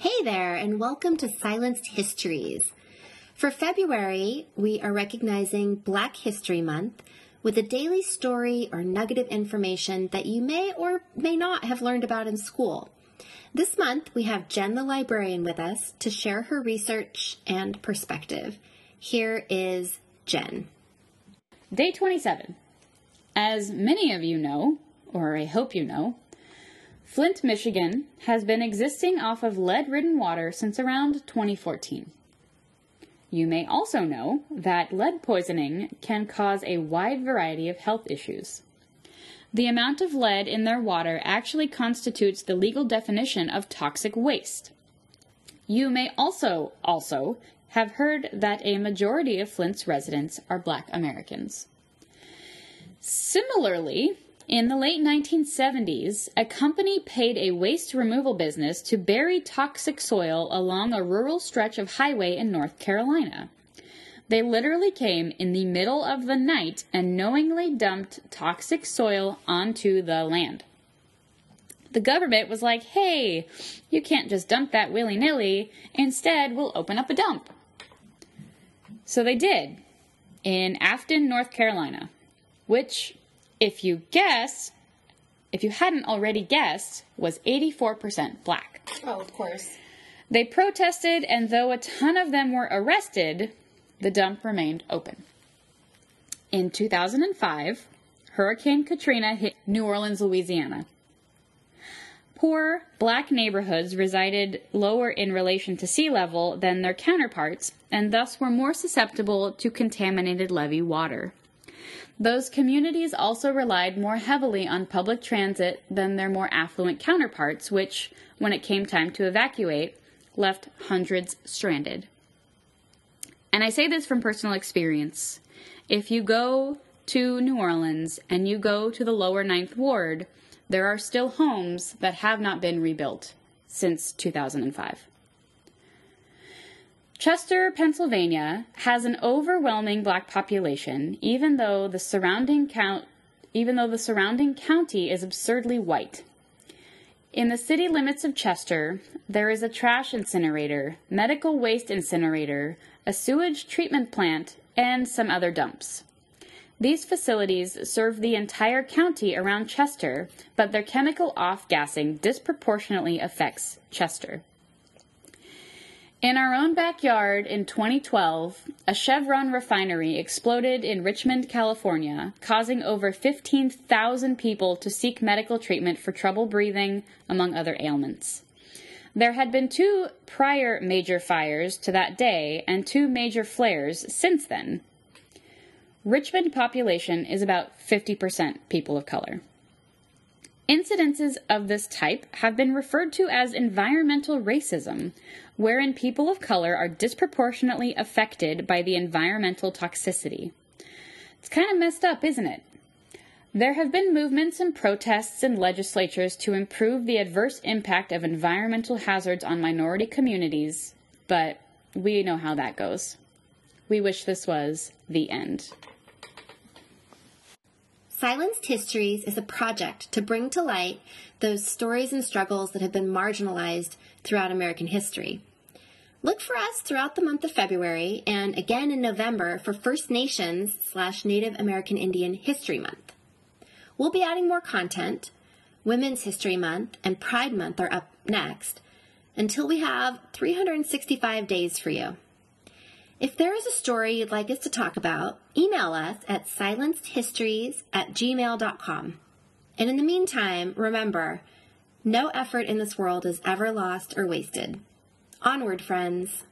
Hey there, and welcome to Silenced Histories. For February, we are recognizing Black History Month with a daily story or nugget of information that you may or may not have learned about in school. This month, we have Jen the librarian with us to share her research and perspective. Here is Jen. Day 27. As many of you know, or I hope you know, Flint, Michigan has been existing off of lead ridden water since around 2014. You may also know that lead poisoning can cause a wide variety of health issues. The amount of lead in their water actually constitutes the legal definition of toxic waste. You may also also have heard that a majority of Flint's residents are black Americans. Similarly, in the late 1970s, a company paid a waste removal business to bury toxic soil along a rural stretch of highway in North Carolina. They literally came in the middle of the night and knowingly dumped toxic soil onto the land. The government was like, hey, you can't just dump that willy nilly. Instead, we'll open up a dump. So they did in Afton, North Carolina, which if you guess, if you hadn't already guessed, was 84% black. Oh, of course. They protested, and though a ton of them were arrested, the dump remained open. In 2005, Hurricane Katrina hit New Orleans, Louisiana. Poor black neighborhoods resided lower in relation to sea level than their counterparts and thus were more susceptible to contaminated levee water. Those communities also relied more heavily on public transit than their more affluent counterparts, which, when it came time to evacuate, left hundreds stranded. And I say this from personal experience. If you go to New Orleans and you go to the lower Ninth Ward, there are still homes that have not been rebuilt since 2005. Chester, Pennsylvania has an overwhelming black population, even though the surrounding count even though the surrounding county is absurdly white. In the city limits of Chester, there is a trash incinerator, medical waste incinerator, a sewage treatment plant, and some other dumps. These facilities serve the entire county around Chester, but their chemical off gassing disproportionately affects Chester. In our own backyard in 2012, a Chevron refinery exploded in Richmond, California, causing over 15,000 people to seek medical treatment for trouble breathing, among other ailments. There had been two prior major fires to that day and two major flares since then. Richmond population is about 50% people of color. Incidences of this type have been referred to as environmental racism, wherein people of color are disproportionately affected by the environmental toxicity. It's kind of messed up, isn't it? There have been movements and protests in legislatures to improve the adverse impact of environmental hazards on minority communities, but we know how that goes. We wish this was the end. Silenced Histories is a project to bring to light those stories and struggles that have been marginalized throughout American history. Look for us throughout the month of February and again in November for First Nations slash Native American Indian History Month. We'll be adding more content. Women's History Month and Pride Month are up next until we have 365 days for you. If there is a story you'd like us to talk about, email us at silencedhistories at gmail.com. And in the meantime, remember, no effort in this world is ever lost or wasted. Onward, friends.